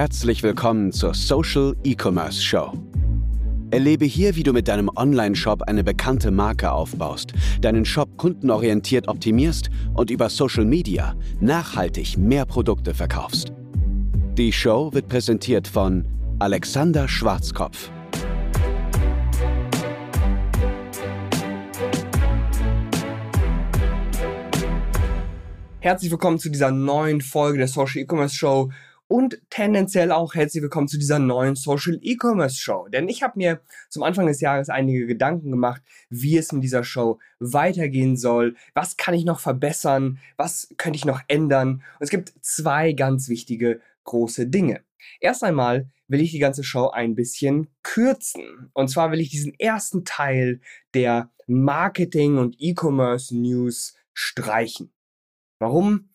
Herzlich willkommen zur Social E-Commerce Show. Erlebe hier, wie du mit deinem Online-Shop eine bekannte Marke aufbaust, deinen Shop kundenorientiert optimierst und über Social Media nachhaltig mehr Produkte verkaufst. Die Show wird präsentiert von Alexander Schwarzkopf. Herzlich willkommen zu dieser neuen Folge der Social E-Commerce Show und tendenziell auch herzlich willkommen zu dieser neuen Social E-Commerce Show. Denn ich habe mir zum Anfang des Jahres einige Gedanken gemacht, wie es mit dieser Show weitergehen soll. Was kann ich noch verbessern? Was könnte ich noch ändern? Und es gibt zwei ganz wichtige große Dinge. Erst einmal will ich die ganze Show ein bisschen kürzen. Und zwar will ich diesen ersten Teil der Marketing und E-Commerce News streichen. Warum?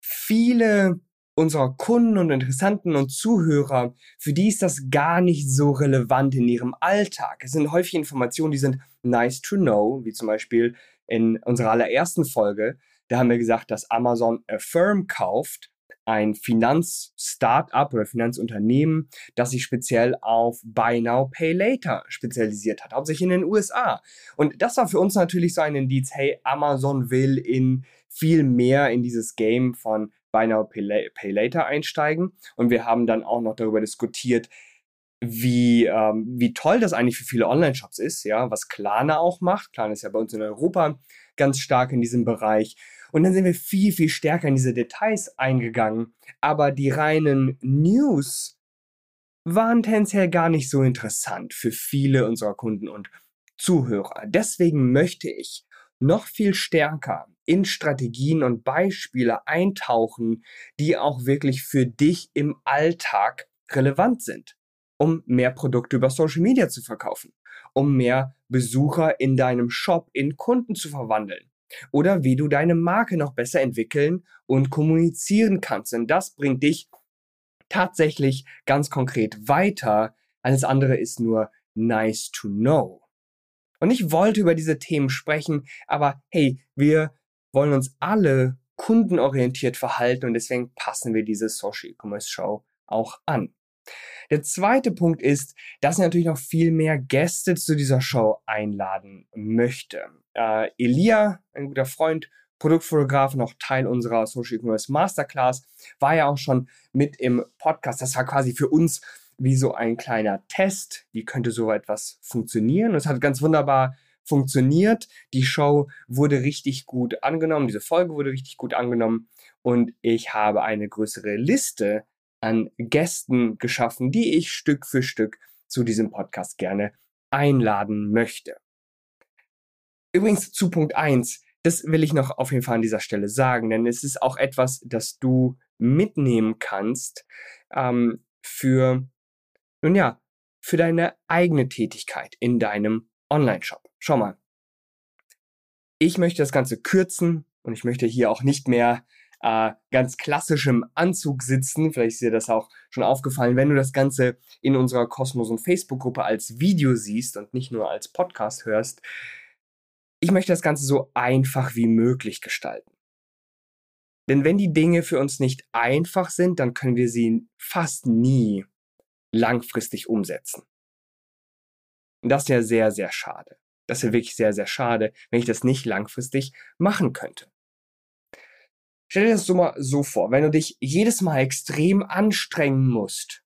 Viele unserer Kunden und Interessanten und Zuhörer, für die ist das gar nicht so relevant in ihrem Alltag. Es sind häufig Informationen, die sind nice to know, wie zum Beispiel in unserer allerersten Folge. Da haben wir gesagt, dass Amazon Affirm kauft, ein Finanz-Startup oder Finanzunternehmen, das sich speziell auf Buy Now, Pay Later spezialisiert hat, hauptsächlich in den USA. Und das war für uns natürlich so ein Indiz, hey, Amazon will in viel mehr in dieses Game von Buy Now, Pay Later einsteigen. Und wir haben dann auch noch darüber diskutiert, wie, ähm, wie toll das eigentlich für viele Online-Shops ist, ja, was Klarna auch macht. Klarna ist ja bei uns in Europa ganz stark in diesem Bereich. Und dann sind wir viel, viel stärker in diese Details eingegangen. Aber die reinen News waren tendenziell gar nicht so interessant für viele unserer Kunden und Zuhörer. Deswegen möchte ich noch viel stärker in Strategien und Beispiele eintauchen, die auch wirklich für dich im Alltag relevant sind, um mehr Produkte über Social Media zu verkaufen, um mehr Besucher in deinem Shop in Kunden zu verwandeln oder wie du deine Marke noch besser entwickeln und kommunizieren kannst. Denn das bringt dich tatsächlich ganz konkret weiter. Alles andere ist nur nice to know. Und ich wollte über diese Themen sprechen, aber hey, wir wollen uns alle kundenorientiert verhalten und deswegen passen wir diese Social E-Commerce Show auch an. Der zweite Punkt ist, dass ich natürlich noch viel mehr Gäste zu dieser Show einladen möchte. Äh, Elia, ein guter Freund, Produktfotograf auch Teil unserer Social E-Commerce Masterclass, war ja auch schon mit im Podcast. Das war quasi für uns wie so ein kleiner Test. Wie könnte so etwas funktionieren? Und es hat ganz wunderbar funktioniert. Die Show wurde richtig gut angenommen, diese Folge wurde richtig gut angenommen und ich habe eine größere Liste an Gästen geschaffen, die ich Stück für Stück zu diesem Podcast gerne einladen möchte. Übrigens zu Punkt 1, das will ich noch auf jeden Fall an dieser Stelle sagen, denn es ist auch etwas, das du mitnehmen kannst ähm, für, nun ja, für deine eigene Tätigkeit in deinem Online-Shop. Schau mal. Ich möchte das Ganze kürzen und ich möchte hier auch nicht mehr äh, ganz klassisch im Anzug sitzen. Vielleicht ist dir das auch schon aufgefallen, wenn du das Ganze in unserer kostenlosen Facebook-Gruppe als Video siehst und nicht nur als Podcast hörst. Ich möchte das Ganze so einfach wie möglich gestalten. Denn wenn die Dinge für uns nicht einfach sind, dann können wir sie fast nie langfristig umsetzen. Und das ist ja sehr, sehr schade. Das wäre wirklich sehr, sehr schade, wenn ich das nicht langfristig machen könnte. Stell dir das so mal so vor, wenn du dich jedes Mal extrem anstrengen musst,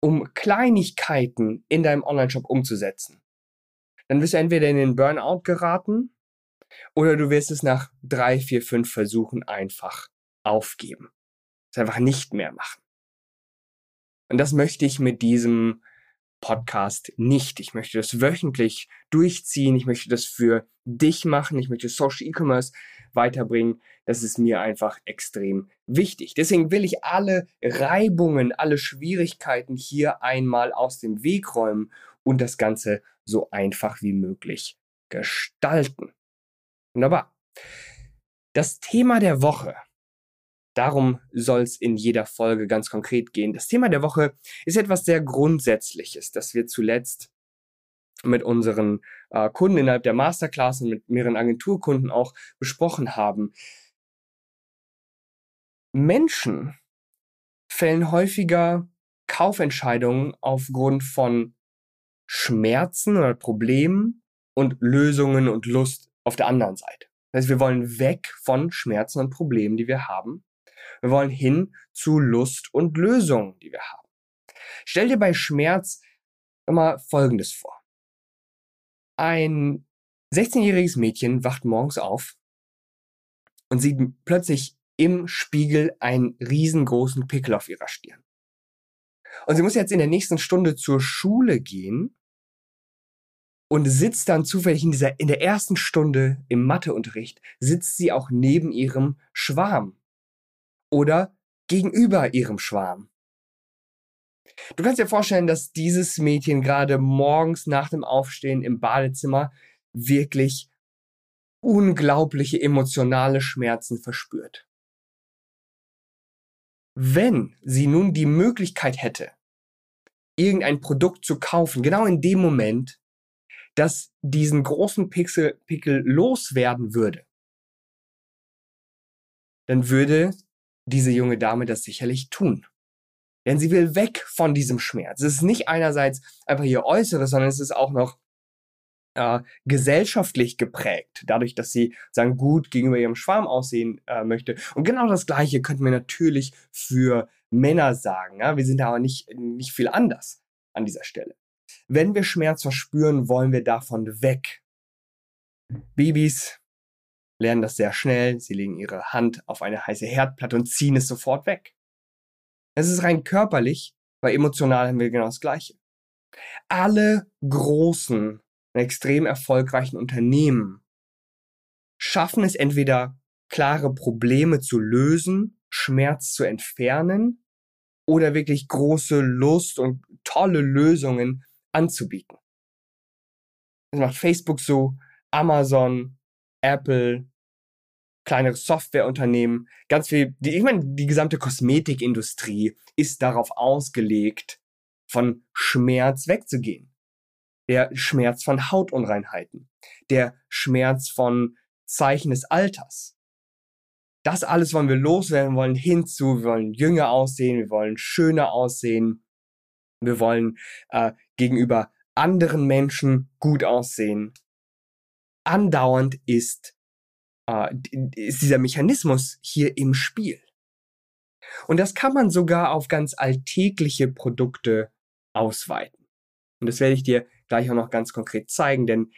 um Kleinigkeiten in deinem Online-Shop umzusetzen, dann wirst du entweder in den Burnout geraten oder du wirst es nach drei, vier, fünf Versuchen einfach aufgeben. Es einfach nicht mehr machen. Und das möchte ich mit diesem Podcast nicht. Ich möchte das wöchentlich durchziehen. Ich möchte das für dich machen. Ich möchte Social E-Commerce weiterbringen. Das ist mir einfach extrem wichtig. Deswegen will ich alle Reibungen, alle Schwierigkeiten hier einmal aus dem Weg räumen und das Ganze so einfach wie möglich gestalten. Wunderbar. Das Thema der Woche Darum soll es in jeder Folge ganz konkret gehen. Das Thema der Woche ist etwas sehr Grundsätzliches, das wir zuletzt mit unseren äh, Kunden innerhalb der Masterclass und mit mehreren Agenturkunden auch besprochen haben. Menschen fällen häufiger Kaufentscheidungen aufgrund von Schmerzen oder Problemen und Lösungen und Lust auf der anderen Seite. Das heißt, wir wollen weg von Schmerzen und Problemen, die wir haben. Wir wollen hin zu Lust und Lösungen, die wir haben. Stell dir bei Schmerz immer Folgendes vor. Ein 16-jähriges Mädchen wacht morgens auf und sieht plötzlich im Spiegel einen riesengroßen Pickel auf ihrer Stirn. Und sie muss jetzt in der nächsten Stunde zur Schule gehen und sitzt dann zufällig in dieser, in der ersten Stunde im Matheunterricht, sitzt sie auch neben ihrem Schwarm oder gegenüber ihrem Schwarm. Du kannst dir vorstellen, dass dieses Mädchen gerade morgens nach dem Aufstehen im Badezimmer wirklich unglaubliche emotionale Schmerzen verspürt. Wenn sie nun die Möglichkeit hätte, irgendein Produkt zu kaufen, genau in dem Moment, dass diesen großen Pixel, Pickel loswerden würde, dann würde diese junge Dame das sicherlich tun. Denn sie will weg von diesem Schmerz. Es ist nicht einerseits einfach ihr Äußeres, sondern es ist auch noch äh, gesellschaftlich geprägt, dadurch, dass sie sagen, gut gegenüber ihrem Schwarm aussehen äh, möchte. Und genau das Gleiche könnten wir natürlich für Männer sagen. Ja? Wir sind aber nicht, nicht viel anders an dieser Stelle. Wenn wir Schmerz verspüren, wollen wir davon weg. Babys lernen das sehr schnell. Sie legen ihre Hand auf eine heiße Herdplatte und ziehen es sofort weg. Es ist rein körperlich, weil emotional haben wir genau das Gleiche. Alle großen, extrem erfolgreichen Unternehmen schaffen es entweder klare Probleme zu lösen, Schmerz zu entfernen oder wirklich große Lust und tolle Lösungen anzubieten. Das macht Facebook so, Amazon, Apple, kleinere Softwareunternehmen, ganz viel, die, ich meine, die gesamte Kosmetikindustrie ist darauf ausgelegt, von Schmerz wegzugehen. Der Schmerz von Hautunreinheiten, der Schmerz von Zeichen des Alters. Das alles wollen wir loswerden, wir wollen hinzu, wir wollen jünger aussehen, wir wollen schöner aussehen, wir wollen äh, gegenüber anderen Menschen gut aussehen. Andauernd ist äh, ist dieser Mechanismus hier im Spiel. Und das kann man sogar auf ganz alltägliche Produkte ausweiten. Und das werde ich dir gleich auch noch ganz konkret zeigen, denn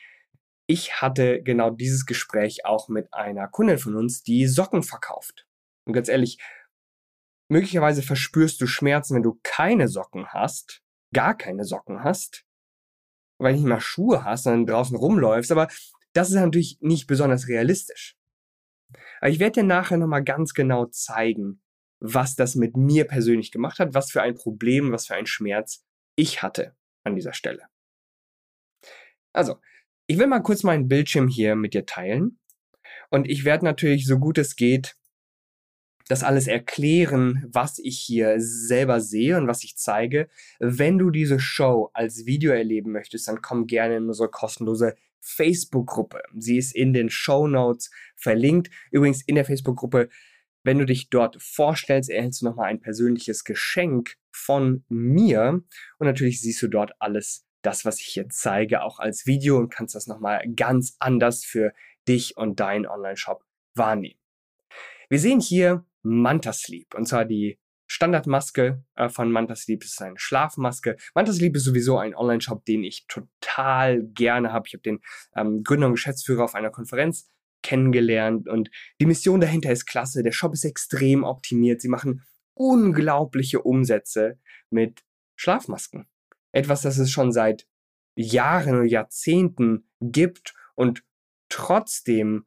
ich hatte genau dieses Gespräch auch mit einer Kundin von uns, die Socken verkauft. Und ganz ehrlich, möglicherweise verspürst du Schmerzen, wenn du keine Socken hast, gar keine Socken hast, weil du nicht mal Schuhe hast, sondern draußen rumläufst, aber das ist natürlich nicht besonders realistisch. Aber ich werde dir nachher nochmal ganz genau zeigen, was das mit mir persönlich gemacht hat, was für ein Problem, was für ein Schmerz ich hatte an dieser Stelle. Also, ich will mal kurz meinen Bildschirm hier mit dir teilen. Und ich werde natürlich, so gut es geht, das alles erklären, was ich hier selber sehe und was ich zeige. Wenn du diese Show als Video erleben möchtest, dann komm gerne in unsere kostenlose Facebook-Gruppe. Sie ist in den Show Notes verlinkt. Übrigens in der Facebook-Gruppe, wenn du dich dort vorstellst, erhältst du nochmal ein persönliches Geschenk von mir. Und natürlich siehst du dort alles das, was ich hier zeige, auch als Video und kannst das nochmal ganz anders für dich und deinen Online-Shop wahrnehmen. Wir sehen hier Manta Sleep und zwar die Standardmaske äh, von Manta Sleep ist eine Schlafmaske. Manta Sleep ist sowieso ein Online-Shop, den ich total gerne habe. Ich habe den ähm, Gründer und Geschäftsführer auf einer Konferenz kennengelernt und die Mission dahinter ist klasse. Der Shop ist extrem optimiert. Sie machen unglaubliche Umsätze mit Schlafmasken. Etwas, das es schon seit Jahren und Jahrzehnten gibt und trotzdem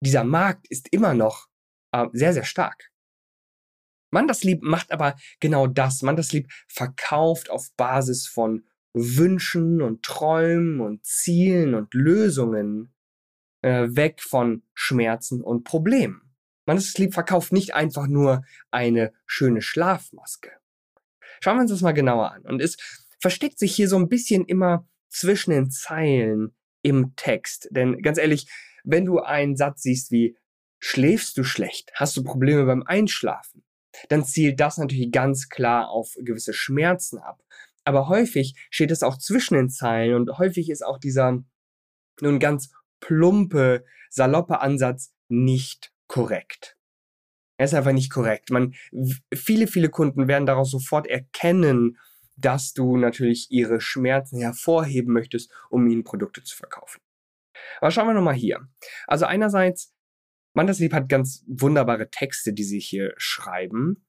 dieser Markt ist immer noch äh, sehr, sehr stark. Manderslieb macht aber genau das. Manderslieb verkauft auf Basis von Wünschen und Träumen und Zielen und Lösungen äh, weg von Schmerzen und Problemen. Manderslieb verkauft nicht einfach nur eine schöne Schlafmaske. Schauen wir uns das mal genauer an. Und es versteckt sich hier so ein bisschen immer zwischen den Zeilen im Text. Denn ganz ehrlich, wenn du einen Satz siehst wie Schläfst du schlecht? Hast du Probleme beim Einschlafen? Dann zielt das natürlich ganz klar auf gewisse Schmerzen ab. Aber häufig steht es auch zwischen den Zeilen und häufig ist auch dieser nun ganz plumpe, saloppe Ansatz nicht korrekt. Er ist einfach nicht korrekt. Man, viele, viele Kunden werden daraus sofort erkennen, dass du natürlich ihre Schmerzen hervorheben möchtest, um ihnen Produkte zu verkaufen. Aber schauen wir nochmal hier. Also einerseits, Mantaslieb hat ganz wunderbare Texte, die sie hier schreiben.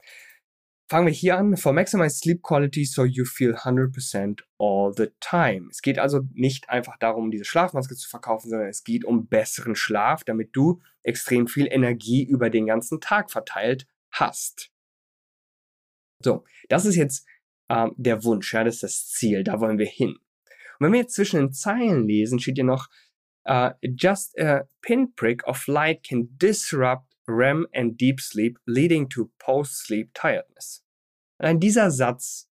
Fangen wir hier an. For maximize sleep quality so you feel 100% all the time. Es geht also nicht einfach darum, diese Schlafmaske zu verkaufen, sondern es geht um besseren Schlaf, damit du extrem viel Energie über den ganzen Tag verteilt hast. So, das ist jetzt äh, der Wunsch, ja, das ist das Ziel, da wollen wir hin. Und wenn wir jetzt zwischen den Zeilen lesen, steht hier noch, uh, just a pinprick of light can disrupt REM and deep sleep, leading to post-sleep tiredness. Allein dieser Satz,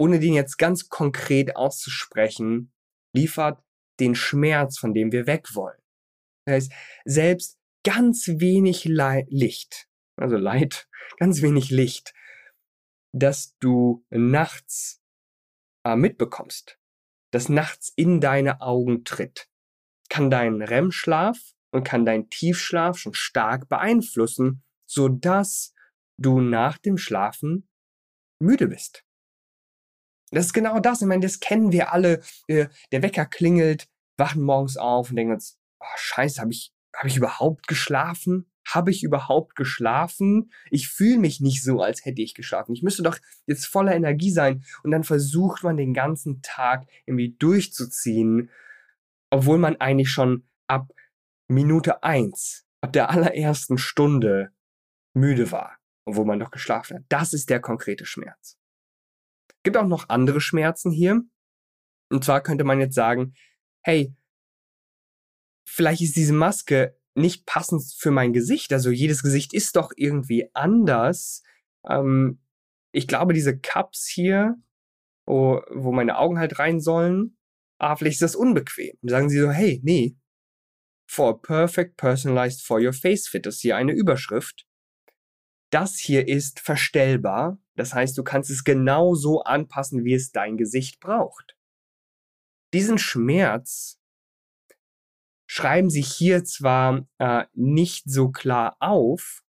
ohne den jetzt ganz konkret auszusprechen, liefert den Schmerz, von dem wir weg wollen. Das heißt, selbst ganz wenig Le Licht, also Light, ganz wenig Licht, das du nachts äh, mitbekommst, das nachts in deine Augen tritt, kann deinen REM-Schlaf und kann deinen Tiefschlaf schon stark beeinflussen, so dass du nach dem Schlafen müde bist. Das ist genau das. Ich meine, das kennen wir alle. Der Wecker klingelt, wachen morgens auf und denken uns, oh, scheiße, habe ich, hab ich überhaupt geschlafen? Habe ich überhaupt geschlafen? Ich fühle mich nicht so, als hätte ich geschlafen. Ich müsste doch jetzt voller Energie sein. Und dann versucht man den ganzen Tag irgendwie durchzuziehen, obwohl man eigentlich schon ab Minute eins, ab der allerersten Stunde müde war, obwohl man doch geschlafen hat. Das ist der konkrete Schmerz. Gibt auch noch andere Schmerzen hier. Und zwar könnte man jetzt sagen, hey, vielleicht ist diese Maske nicht passend für mein Gesicht. Also jedes Gesicht ist doch irgendwie anders. Ähm, ich glaube, diese Cups hier, wo, wo meine Augen halt rein sollen, ah, vielleicht ist das unbequem. Und sagen sie so, hey, nee, for perfect personalized for your face fit. Das ist hier eine Überschrift. Das hier ist verstellbar. Das heißt, du kannst es genau so anpassen, wie es dein Gesicht braucht. Diesen Schmerz schreiben sie hier zwar äh, nicht so klar auf,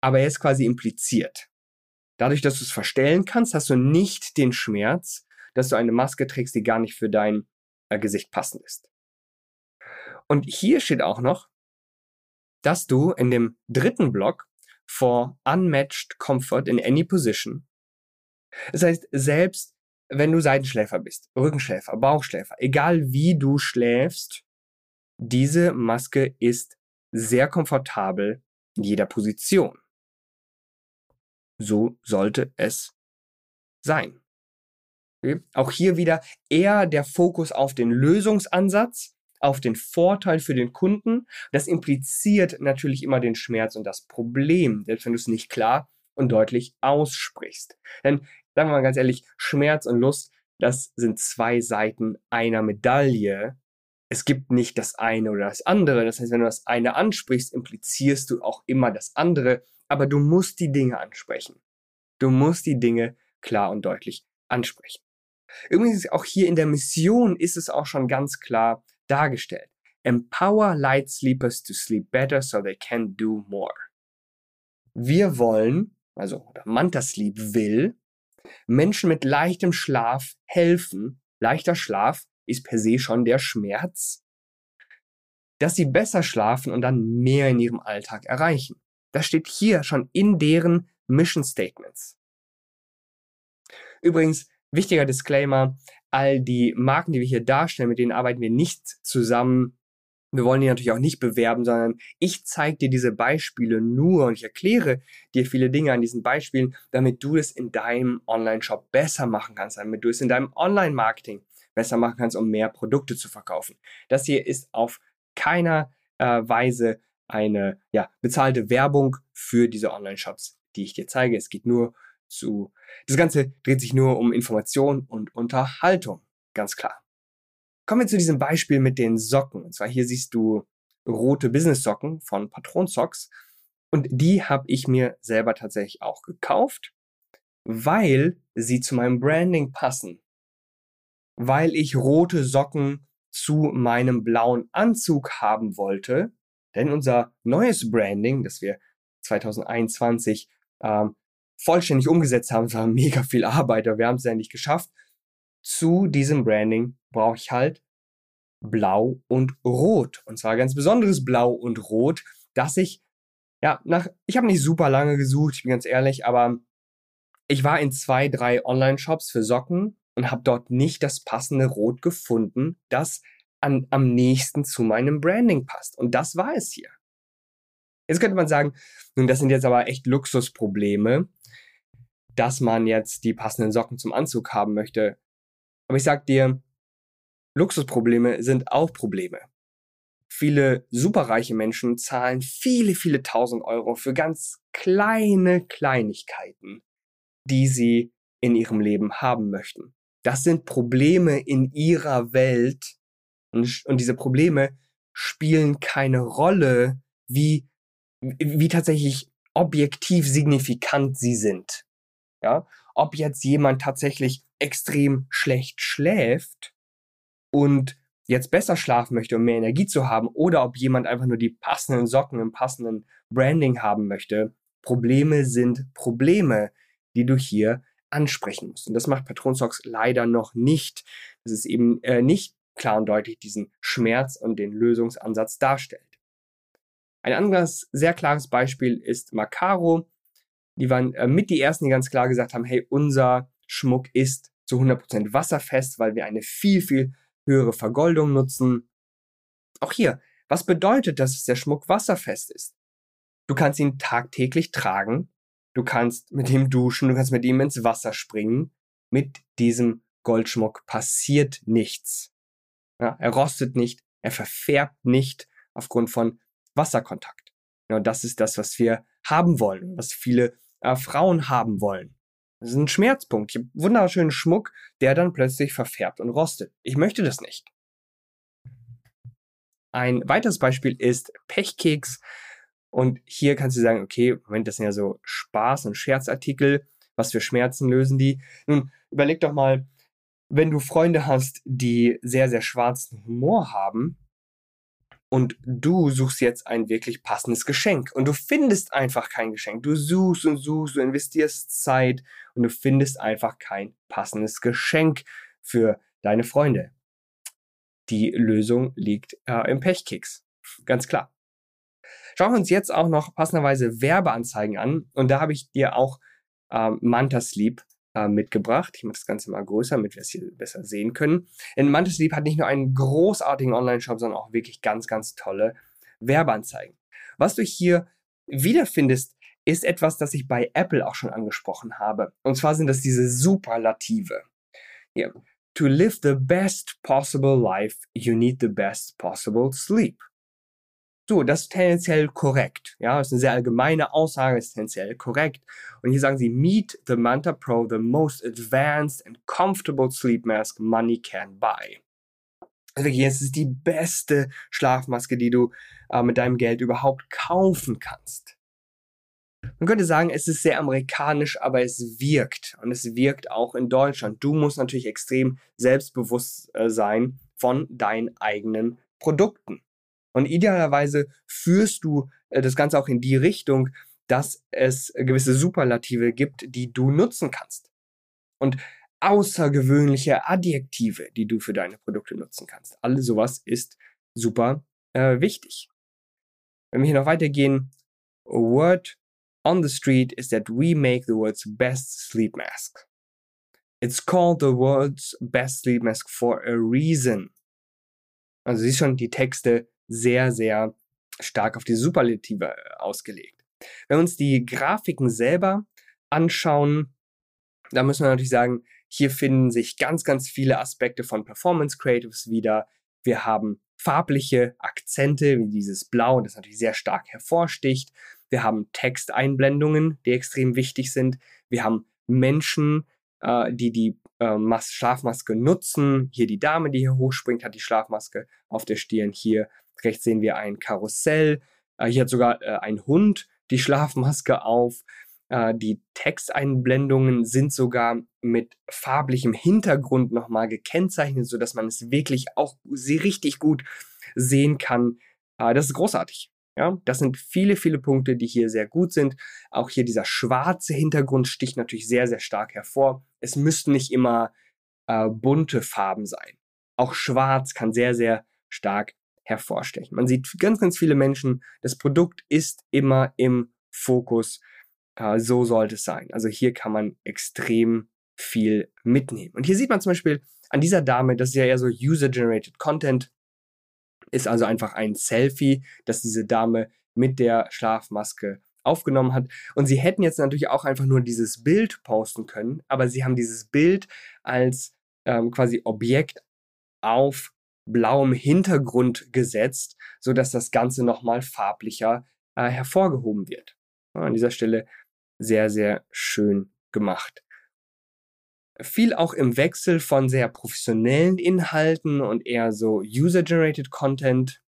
aber er ist quasi impliziert. Dadurch, dass du es verstellen kannst, hast du nicht den Schmerz, dass du eine Maske trägst, die gar nicht für dein äh, Gesicht passend ist. Und hier steht auch noch, dass du in dem dritten Block for unmatched comfort in any position. Das heißt, selbst wenn du Seitenschläfer bist, Rückenschläfer, Bauchschläfer, egal wie du schläfst, diese Maske ist sehr komfortabel in jeder Position. So sollte es sein. Auch hier wieder eher der Fokus auf den Lösungsansatz auf den Vorteil für den Kunden. Das impliziert natürlich immer den Schmerz und das Problem, selbst wenn du es nicht klar und deutlich aussprichst. Denn, sagen wir mal ganz ehrlich, Schmerz und Lust, das sind zwei Seiten einer Medaille. Es gibt nicht das eine oder das andere. Das heißt, wenn du das eine ansprichst, implizierst du auch immer das andere. Aber du musst die Dinge ansprechen. Du musst die Dinge klar und deutlich ansprechen. Übrigens auch hier in der Mission ist es auch schon ganz klar, dargestellt. Empower light sleepers to sleep better so they can do more. Wir wollen, also Manta Sleep will, Menschen mit leichtem Schlaf helfen. Leichter Schlaf ist per se schon der Schmerz, dass sie besser schlafen und dann mehr in ihrem Alltag erreichen. Das steht hier schon in deren Mission Statements. Übrigens, wichtiger Disclaimer, all die Marken, die wir hier darstellen, mit denen arbeiten wir nicht zusammen. Wir wollen die natürlich auch nicht bewerben, sondern ich zeige dir diese Beispiele nur und ich erkläre dir viele Dinge an diesen Beispielen, damit du es in deinem Online-Shop besser machen kannst, damit du es in deinem Online-Marketing besser machen kannst, um mehr Produkte zu verkaufen. Das hier ist auf keiner äh, Weise eine ja, bezahlte Werbung für diese Online-Shops, die ich dir zeige. Es geht nur zu. Das Ganze dreht sich nur um Information und Unterhaltung, ganz klar. Kommen wir zu diesem Beispiel mit den Socken. Und zwar hier siehst du rote Business-Socken von Patron Socks. Und die habe ich mir selber tatsächlich auch gekauft, weil sie zu meinem Branding passen. Weil ich rote Socken zu meinem blauen Anzug haben wollte. Denn unser neues Branding, das wir 2021 ähm, vollständig umgesetzt haben, es war mega viel Arbeit, aber wir haben es ja nicht geschafft. Zu diesem Branding brauche ich halt Blau und Rot. Und zwar ganz besonderes Blau und Rot, das ich, ja, nach, ich habe nicht super lange gesucht, ich bin ganz ehrlich, aber ich war in zwei, drei Online-Shops für Socken und habe dort nicht das passende Rot gefunden, das an, am nächsten zu meinem Branding passt. Und das war es hier. Jetzt könnte man sagen, nun, das sind jetzt aber echt Luxusprobleme, dass man jetzt die passenden Socken zum Anzug haben möchte. Aber ich sag dir, Luxusprobleme sind auch Probleme. Viele superreiche Menschen zahlen viele, viele tausend Euro für ganz kleine Kleinigkeiten, die sie in ihrem Leben haben möchten. Das sind Probleme in ihrer Welt und, und diese Probleme spielen keine Rolle, wie, wie tatsächlich objektiv signifikant sie sind. Ja, ob jetzt jemand tatsächlich extrem schlecht schläft und jetzt besser schlafen möchte, um mehr Energie zu haben, oder ob jemand einfach nur die passenden Socken im passenden Branding haben möchte. Probleme sind Probleme, die du hier ansprechen musst. Und das macht Patronsox leider noch nicht. Das ist eben äh, nicht klar und deutlich diesen Schmerz und den Lösungsansatz darstellt. Ein anderes sehr klares Beispiel ist Macaro. Die waren äh, mit die ersten, die ganz klar gesagt haben, hey, unser Schmuck ist zu 100% wasserfest, weil wir eine viel, viel höhere Vergoldung nutzen. Auch hier, was bedeutet, dass der Schmuck wasserfest ist? Du kannst ihn tagtäglich tragen, du kannst mit ihm duschen, du kannst mit ihm ins Wasser springen. Mit diesem Goldschmuck passiert nichts. Ja, er rostet nicht, er verfärbt nicht aufgrund von Wasserkontakt. Ja, und das ist das, was wir haben wollen, was viele äh, Frauen haben wollen. Das ist ein Schmerzpunkt. Ich habe wunderschönen Schmuck, der dann plötzlich verfärbt und rostet. Ich möchte das nicht. Ein weiteres Beispiel ist Pechkeks. Und hier kannst du sagen, okay, Moment, das sind ja so Spaß- und Scherzartikel. Was für Schmerzen lösen die? Nun, überleg doch mal, wenn du Freunde hast, die sehr, sehr schwarzen Humor haben, und du suchst jetzt ein wirklich passendes Geschenk und du findest einfach kein Geschenk. Du suchst und suchst, du investierst Zeit und du findest einfach kein passendes Geschenk für deine Freunde. Die Lösung liegt äh, im Pechkeks. Ganz klar. Schauen wir uns jetzt auch noch passenderweise Werbeanzeigen an und da habe ich dir auch äh, Manta äh, mitgebracht. Ich mache das Ganze mal größer, damit wir es hier besser sehen können. Denn Mantis Lieb hat nicht nur einen großartigen Online-Shop, sondern auch wirklich ganz, ganz tolle Werbeanzeigen. Was du hier wiederfindest, ist etwas, das ich bei Apple auch schon angesprochen habe. Und zwar sind das diese Superlative. Hier. To live the best possible life, you need the best possible sleep. So, das ist tendenziell korrekt. Ja, das ist eine sehr allgemeine Aussage, ist tendenziell korrekt. Und hier sagen sie, meet the Manta Pro, the most advanced and comfortable sleep mask money can buy. Also es ist die beste Schlafmaske, die du äh, mit deinem Geld überhaupt kaufen kannst. Man könnte sagen, es ist sehr amerikanisch, aber es wirkt. Und es wirkt auch in Deutschland. Du musst natürlich extrem selbstbewusst äh, sein von deinen eigenen Produkten. Und idealerweise führst du äh, das Ganze auch in die Richtung, dass es gewisse Superlative gibt, die du nutzen kannst. Und außergewöhnliche Adjektive, die du für deine Produkte nutzen kannst. Alles sowas ist super äh, wichtig. Wenn wir hier noch weitergehen, a word on the street is that we make the world's best sleep mask. It's called the world's best sleep mask for a reason. Also siehst schon, die Texte sehr, sehr stark auf die Superlative äh, ausgelegt. Wenn wir uns die Grafiken selber anschauen, da müssen wir natürlich sagen, hier finden sich ganz, ganz viele Aspekte von Performance Creatives wieder. Wir haben farbliche Akzente, wie dieses Blau, das natürlich sehr stark hervorsticht. Wir haben Texteinblendungen, die extrem wichtig sind. Wir haben Menschen, äh, die die äh, Schlafmaske nutzen. Hier die Dame, die hier hochspringt, hat die Schlafmaske auf der Stirn. Hier Rechts sehen wir ein Karussell. Äh, hier hat sogar äh, ein Hund die Schlafmaske auf. Äh, die Texteinblendungen sind sogar mit farblichem Hintergrund nochmal gekennzeichnet, sodass man es wirklich auch sie richtig gut sehen kann. Äh, das ist großartig. Ja, das sind viele, viele Punkte, die hier sehr gut sind. Auch hier dieser schwarze Hintergrund sticht natürlich sehr, sehr stark hervor. Es müssten nicht immer äh, bunte Farben sein. Auch schwarz kann sehr, sehr stark hervorstechen. Man sieht ganz, ganz viele Menschen, das Produkt ist immer im Fokus. Äh, so sollte es sein. Also hier kann man extrem viel mitnehmen. Und hier sieht man zum Beispiel an dieser Dame, das ist ja eher so User-Generated Content, ist also einfach ein Selfie, das diese Dame mit der Schlafmaske aufgenommen hat. Und sie hätten jetzt natürlich auch einfach nur dieses Bild posten können, aber sie haben dieses Bild als ähm, quasi Objekt auf blauem Hintergrund gesetzt, sodass das Ganze nochmal farblicher äh, hervorgehoben wird. Ja, an dieser Stelle sehr, sehr schön gemacht. Viel auch im Wechsel von sehr professionellen Inhalten und eher so User-Generated Content.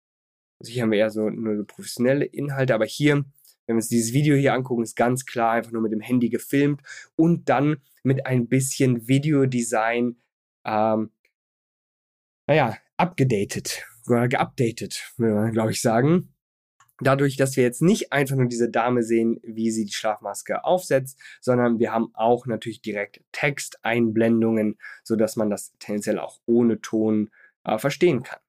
Also hier haben wir eher so nur professionelle Inhalte, aber hier, wenn wir uns dieses Video hier angucken, ist ganz klar einfach nur mit dem Handy gefilmt und dann mit ein bisschen Videodesign, ähm, naja, abgedatet oder geupdatet, glaube ich sagen. Dadurch, dass wir jetzt nicht einfach nur diese Dame sehen, wie sie die Schlafmaske aufsetzt, sondern wir haben auch natürlich direkt Texteinblendungen, sodass man das tendenziell auch ohne Ton äh, verstehen kann.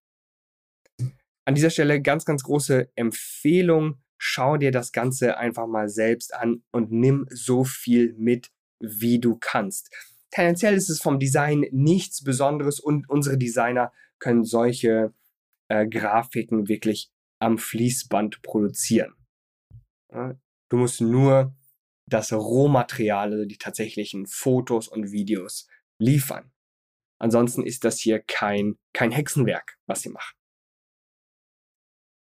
An dieser Stelle ganz, ganz große Empfehlung. Schau dir das Ganze einfach mal selbst an und nimm so viel mit, wie du kannst. Tendenziell ist es vom Design nichts Besonderes und unsere Designer können solche äh, Grafiken wirklich am Fließband produzieren. Du musst nur das Rohmaterial, also die tatsächlichen Fotos und Videos liefern. Ansonsten ist das hier kein, kein Hexenwerk, was sie machen.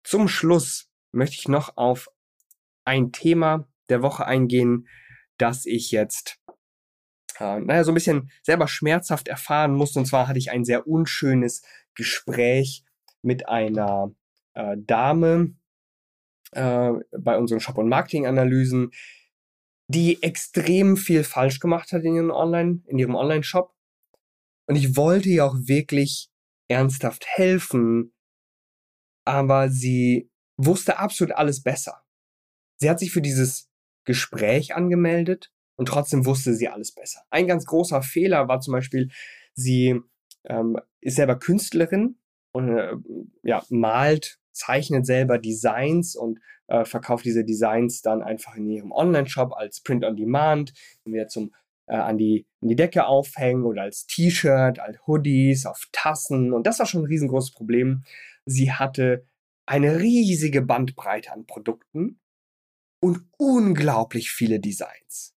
Zum Schluss möchte ich noch auf ein Thema der Woche eingehen, das ich jetzt äh, naja, so ein bisschen selber schmerzhaft erfahren musste. Und zwar hatte ich ein sehr unschönes Gespräch mit einer äh, Dame äh, bei unseren Shop- und Marketing-Analysen, die extrem viel falsch gemacht hat in ihrem Online, in ihrem Online-Shop. Und ich wollte ihr auch wirklich ernsthaft helfen, aber sie wusste absolut alles besser. Sie hat sich für dieses Gespräch angemeldet und trotzdem wusste sie alles besser. Ein ganz großer Fehler war zum Beispiel, sie ähm, ist selber Künstlerin und äh, ja, malt zeichnet selber Designs und äh, verkauft diese Designs dann einfach in ihrem Online-Shop als Print on Demand, entweder zum äh, an, die, an die Decke aufhängen oder als T-Shirt, als Hoodies, auf Tassen. Und das war schon ein riesengroßes Problem. Sie hatte eine riesige Bandbreite an Produkten und unglaublich viele Designs.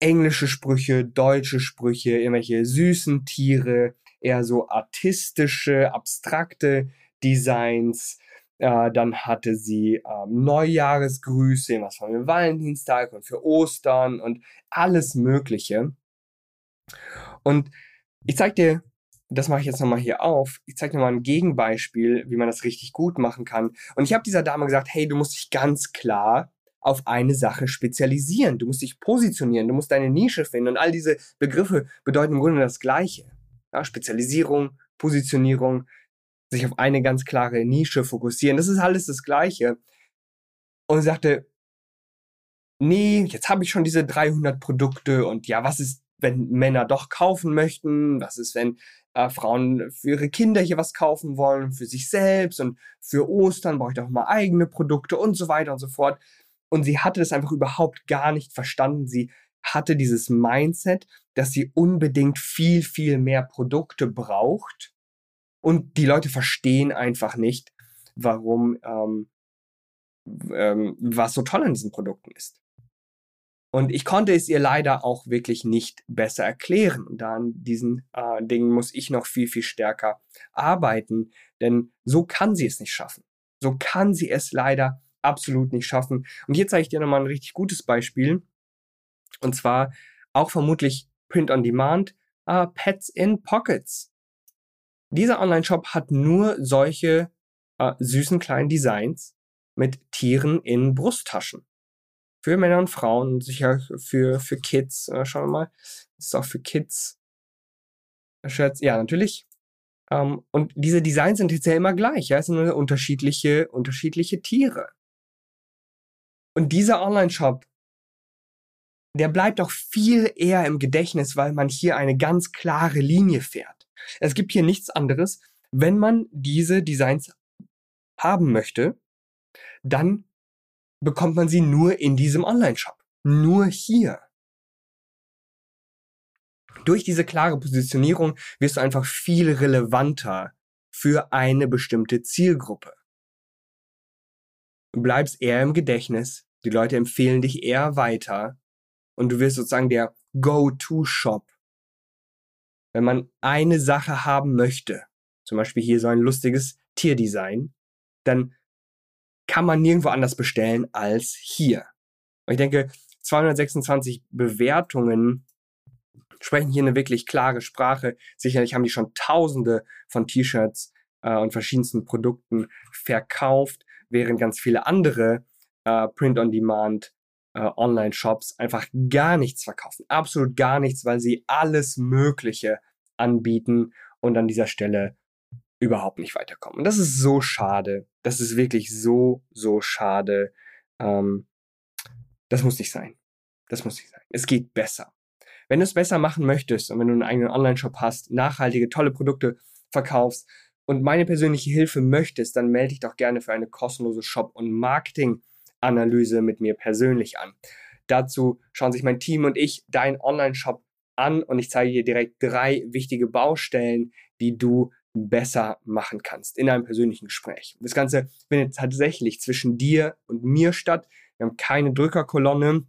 Englische Sprüche, deutsche Sprüche, irgendwelche süßen Tiere, eher so artistische, abstrakte Designs, äh, dann hatte sie ähm, Neujahresgrüße, was von Valentinstag und für Ostern und alles Mögliche. Und ich zeige dir, das mache ich jetzt nochmal hier auf, ich zeige dir mal ein Gegenbeispiel, wie man das richtig gut machen kann. Und ich habe dieser Dame gesagt, hey, du musst dich ganz klar auf eine Sache spezialisieren. Du musst dich positionieren, du musst deine Nische finden. Und all diese Begriffe bedeuten im Grunde das Gleiche. Ja, Spezialisierung, Positionierung, sich auf eine ganz klare Nische fokussieren. Das ist alles das Gleiche. Und sagte, nee, jetzt habe ich schon diese 300 Produkte und ja, was ist, wenn Männer doch kaufen möchten? Was ist, wenn äh, Frauen für ihre Kinder hier was kaufen wollen, für sich selbst und für Ostern brauche ich doch mal eigene Produkte und so weiter und so fort. Und sie hatte das einfach überhaupt gar nicht verstanden. Sie hatte dieses Mindset, dass sie unbedingt viel, viel mehr Produkte braucht und die Leute verstehen einfach nicht, warum, ähm, ähm, was so toll an diesen Produkten ist. Und ich konnte es ihr leider auch wirklich nicht besser erklären. Und da an diesen äh, Dingen muss ich noch viel, viel stärker arbeiten, denn so kann sie es nicht schaffen. So kann sie es leider absolut nicht schaffen. Und hier zeige ich dir nochmal ein richtig gutes Beispiel. Und zwar auch vermutlich Print on Demand, uh, Pets in Pockets. Dieser Online-Shop hat nur solche äh, süßen kleinen Designs mit Tieren in Brusttaschen. für Männer und Frauen sicher für, für Kids. Äh, schauen wir mal. Das ist auch für Kids. Shirts. Ja, natürlich. Ähm, und diese Designs sind jetzt ja immer gleich. Ja? Es sind nur unterschiedliche, unterschiedliche Tiere. Und dieser Online-Shop, der bleibt auch viel eher im Gedächtnis, weil man hier eine ganz klare Linie fährt. Es gibt hier nichts anderes. Wenn man diese Designs haben möchte, dann bekommt man sie nur in diesem Online-Shop. Nur hier. Durch diese klare Positionierung wirst du einfach viel relevanter für eine bestimmte Zielgruppe. Du bleibst eher im Gedächtnis, die Leute empfehlen dich eher weiter und du wirst sozusagen der Go-To-Shop. Wenn man eine Sache haben möchte, zum Beispiel hier so ein lustiges Tierdesign, dann kann man nirgendwo anders bestellen als hier. Und ich denke, 226 Bewertungen sprechen hier eine wirklich klare Sprache. Sicherlich haben die schon Tausende von T-Shirts äh, und verschiedensten Produkten verkauft, während ganz viele andere äh, Print-on-Demand äh, Online-Shops einfach gar nichts verkaufen. Absolut gar nichts, weil sie alles Mögliche anbieten und an dieser Stelle überhaupt nicht weiterkommen. Und das ist so schade. Das ist wirklich so, so schade. Ähm, das muss nicht sein. Das muss nicht sein. Es geht besser. Wenn du es besser machen möchtest und wenn du einen eigenen Online-Shop hast, nachhaltige, tolle Produkte verkaufst und meine persönliche Hilfe möchtest, dann melde dich doch gerne für eine kostenlose Shop- und Marketing-Analyse mit mir persönlich an. Dazu schauen sich mein Team und ich deinen Online-Shop an und ich zeige dir direkt drei wichtige Baustellen, die du besser machen kannst in einem persönlichen Gespräch. Das Ganze findet tatsächlich zwischen dir und mir statt. Wir haben keine Drückerkolonne,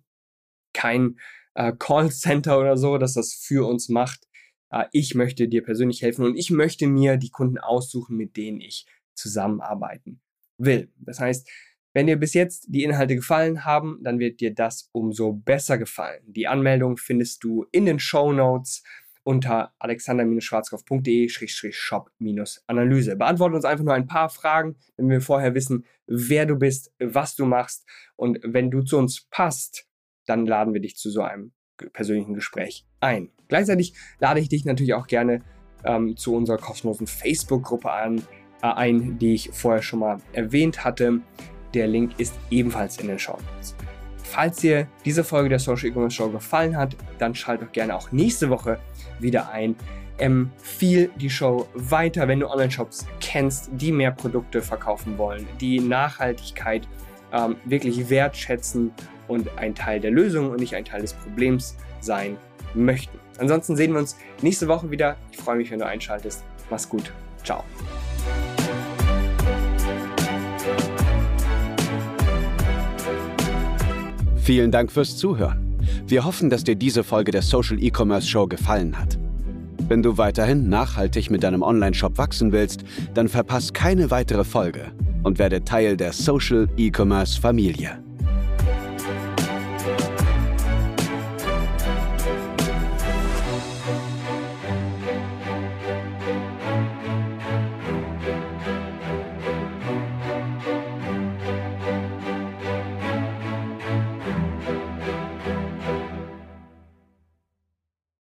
kein äh, Callcenter oder so, dass das für uns macht. Äh, ich möchte dir persönlich helfen und ich möchte mir die Kunden aussuchen, mit denen ich zusammenarbeiten will. Das heißt, wenn dir bis jetzt die Inhalte gefallen haben, dann wird dir das umso besser gefallen. Die Anmeldung findest du in den Show Notes unter alexander-schwarzkopf.de-shop-analyse. Beantworte uns einfach nur ein paar Fragen, wenn wir vorher wissen, wer du bist, was du machst und wenn du zu uns passt, dann laden wir dich zu so einem persönlichen Gespräch ein. Gleichzeitig lade ich dich natürlich auch gerne ähm, zu unserer kostenlosen Facebook-Gruppe äh, ein, die ich vorher schon mal erwähnt hatte. Der Link ist ebenfalls in den Show Notes. Falls dir diese Folge der Social E-Commerce Show gefallen hat, dann schalt doch gerne auch nächste Woche wieder ein. Empfiehl die Show weiter, wenn du Online-Shops kennst, die mehr Produkte verkaufen wollen, die Nachhaltigkeit ähm, wirklich wertschätzen und ein Teil der Lösung und nicht ein Teil des Problems sein möchten. Ansonsten sehen wir uns nächste Woche wieder. Ich freue mich, wenn du einschaltest. Mach's gut. Ciao. Vielen Dank fürs Zuhören. Wir hoffen, dass dir diese Folge der Social E-Commerce Show gefallen hat. Wenn du weiterhin nachhaltig mit deinem Online-Shop wachsen willst, dann verpass keine weitere Folge und werde Teil der Social E-Commerce Familie.